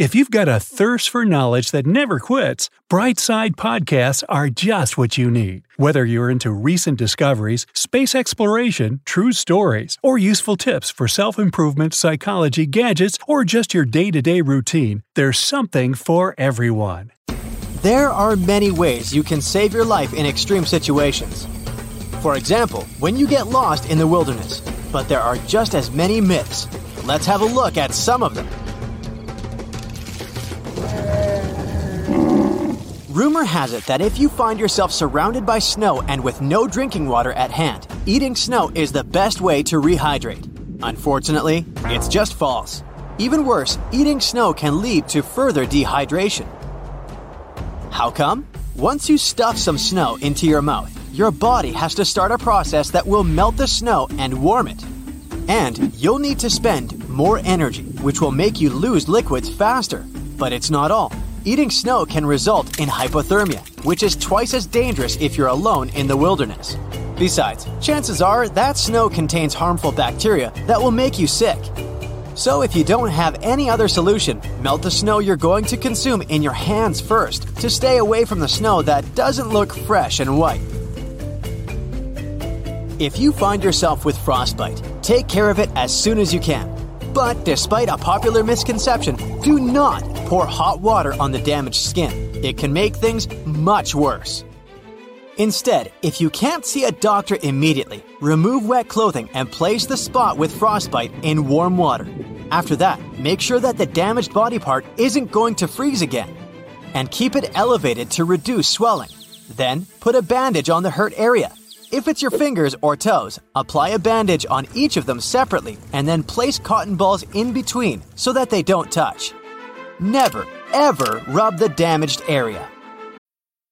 If you've got a thirst for knowledge that never quits, Brightside Podcasts are just what you need. Whether you're into recent discoveries, space exploration, true stories, or useful tips for self improvement, psychology, gadgets, or just your day to day routine, there's something for everyone. There are many ways you can save your life in extreme situations. For example, when you get lost in the wilderness. But there are just as many myths. Let's have a look at some of them. Rumor has it that if you find yourself surrounded by snow and with no drinking water at hand, eating snow is the best way to rehydrate. Unfortunately, it's just false. Even worse, eating snow can lead to further dehydration. How come? Once you stuff some snow into your mouth, your body has to start a process that will melt the snow and warm it. And you'll need to spend more energy, which will make you lose liquids faster. But it's not all. Eating snow can result in hypothermia, which is twice as dangerous if you're alone in the wilderness. Besides, chances are that snow contains harmful bacteria that will make you sick. So if you don't have any other solution, melt the snow you're going to consume in your hands first to stay away from the snow that doesn't look fresh and white. If you find yourself with frostbite, take care of it as soon as you can. But despite a popular misconception, do not pour hot water on the damaged skin. It can make things much worse. Instead, if you can't see a doctor immediately, remove wet clothing and place the spot with frostbite in warm water. After that, make sure that the damaged body part isn't going to freeze again. And keep it elevated to reduce swelling. Then, put a bandage on the hurt area. If it's your fingers or toes, apply a bandage on each of them separately and then place cotton balls in between so that they don't touch. Never, ever rub the damaged area.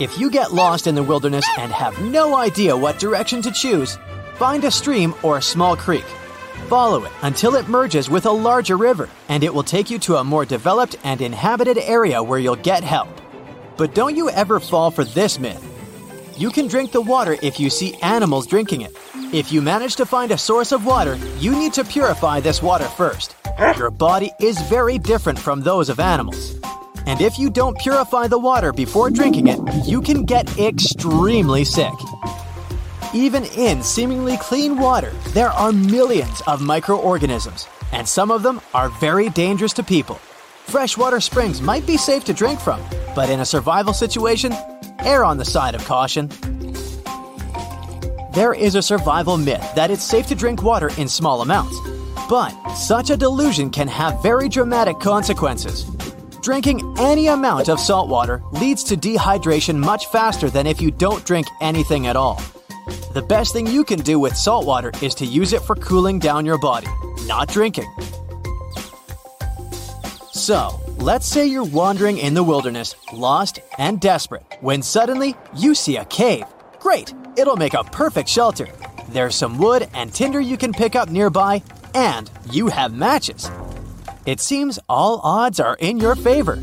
If you get lost in the wilderness and have no idea what direction to choose, find a stream or a small creek. Follow it until it merges with a larger river, and it will take you to a more developed and inhabited area where you'll get help. But don't you ever fall for this myth. You can drink the water if you see animals drinking it. If you manage to find a source of water, you need to purify this water first. Your body is very different from those of animals. And if you don't purify the water before drinking it, you can get extremely sick. Even in seemingly clean water, there are millions of microorganisms, and some of them are very dangerous to people. Freshwater springs might be safe to drink from, but in a survival situation, err on the side of caution. There is a survival myth that it's safe to drink water in small amounts, but such a delusion can have very dramatic consequences. Drinking any amount of salt water leads to dehydration much faster than if you don't drink anything at all. The best thing you can do with salt water is to use it for cooling down your body, not drinking. So, let's say you're wandering in the wilderness, lost and desperate, when suddenly you see a cave. Great, it'll make a perfect shelter. There's some wood and tinder you can pick up nearby, and you have matches. It seems all odds are in your favor.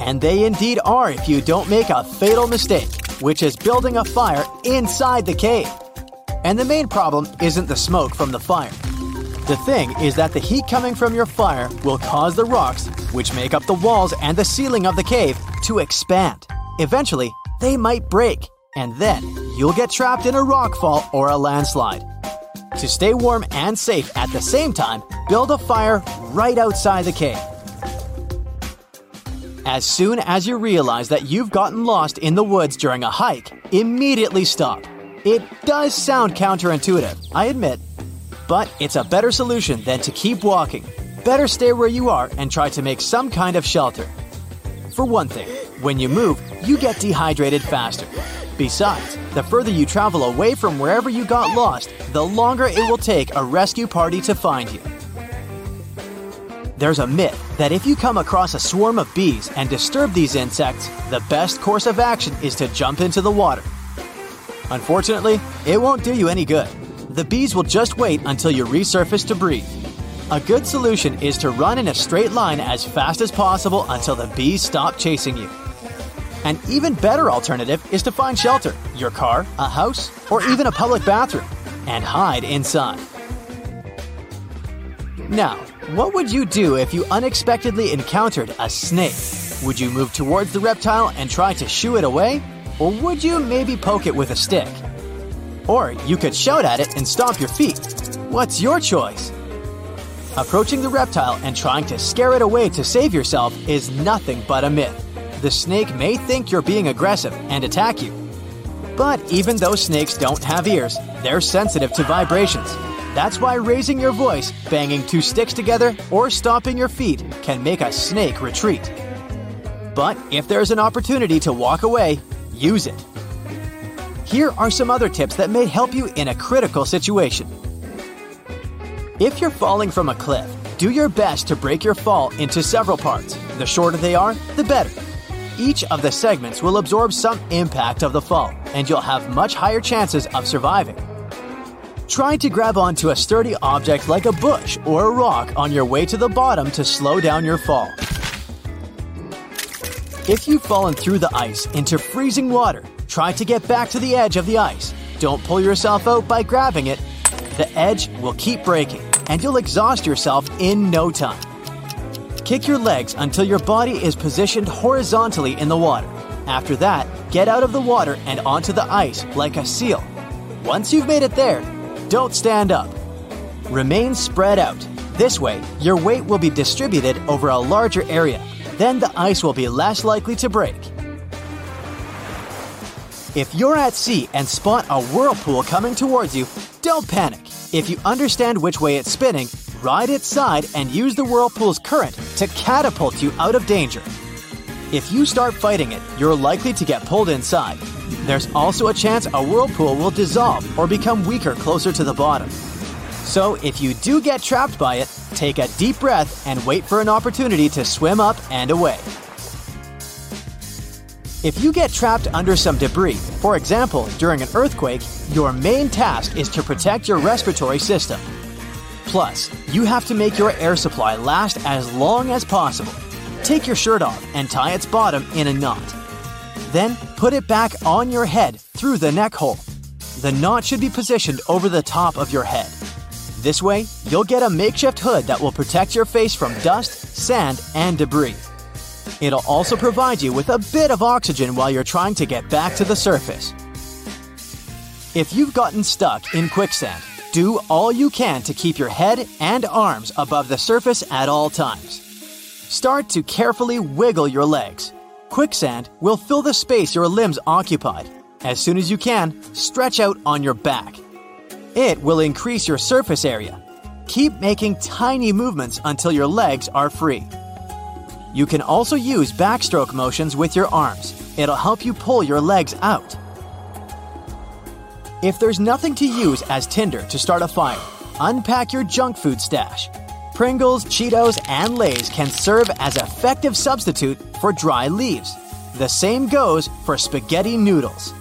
And they indeed are if you don't make a fatal mistake, which is building a fire inside the cave. And the main problem isn't the smoke from the fire. The thing is that the heat coming from your fire will cause the rocks, which make up the walls and the ceiling of the cave, to expand. Eventually, they might break, and then you'll get trapped in a rockfall or a landslide. To stay warm and safe at the same time, build a fire right outside the cave. As soon as you realize that you've gotten lost in the woods during a hike, immediately stop. It does sound counterintuitive, I admit, but it's a better solution than to keep walking. Better stay where you are and try to make some kind of shelter. For one thing, when you move, you get dehydrated faster. Besides, the further you travel away from wherever you got lost, the longer it will take a rescue party to find you. There's a myth that if you come across a swarm of bees and disturb these insects, the best course of action is to jump into the water. Unfortunately, it won't do you any good. The bees will just wait until you resurface to breathe. A good solution is to run in a straight line as fast as possible until the bees stop chasing you. An even better alternative is to find shelter, your car, a house, or even a public bathroom, and hide inside. Now, what would you do if you unexpectedly encountered a snake? Would you move towards the reptile and try to shoo it away? Or would you maybe poke it with a stick? Or you could shout at it and stomp your feet. What's your choice? Approaching the reptile and trying to scare it away to save yourself is nothing but a myth. The snake may think you're being aggressive and attack you. But even though snakes don't have ears, they're sensitive to vibrations. That's why raising your voice, banging two sticks together, or stomping your feet can make a snake retreat. But if there's an opportunity to walk away, use it. Here are some other tips that may help you in a critical situation. If you're falling from a cliff, do your best to break your fall into several parts. The shorter they are, the better. Each of the segments will absorb some impact of the fall, and you'll have much higher chances of surviving. Try to grab onto a sturdy object like a bush or a rock on your way to the bottom to slow down your fall. If you've fallen through the ice into freezing water, try to get back to the edge of the ice. Don't pull yourself out by grabbing it. The edge will keep breaking, and you'll exhaust yourself in no time. Kick your legs until your body is positioned horizontally in the water. After that, get out of the water and onto the ice like a seal. Once you've made it there, don't stand up. Remain spread out. This way, your weight will be distributed over a larger area. Then the ice will be less likely to break. If you're at sea and spot a whirlpool coming towards you, don't panic. If you understand which way it's spinning, ride its side and use the whirlpool's current to catapult you out of danger. If you start fighting it, you're likely to get pulled inside. There's also a chance a whirlpool will dissolve or become weaker closer to the bottom. So, if you do get trapped by it, take a deep breath and wait for an opportunity to swim up and away. If you get trapped under some debris, for example, during an earthquake, your main task is to protect your respiratory system. Plus, you have to make your air supply last as long as possible. Take your shirt off and tie its bottom in a knot. Then put it back on your head through the neck hole. The knot should be positioned over the top of your head. This way, you'll get a makeshift hood that will protect your face from dust, sand, and debris. It'll also provide you with a bit of oxygen while you're trying to get back to the surface. If you've gotten stuck in quicksand, do all you can to keep your head and arms above the surface at all times. Start to carefully wiggle your legs. Quicksand will fill the space your limbs occupied. As soon as you can, stretch out on your back. It will increase your surface area. Keep making tiny movements until your legs are free. You can also use backstroke motions with your arms. It'll help you pull your legs out. If there's nothing to use as tinder to start a fire, unpack your junk food stash. Pringles, Cheetos, and Lay's can serve as effective substitute for dry leaves. The same goes for spaghetti noodles.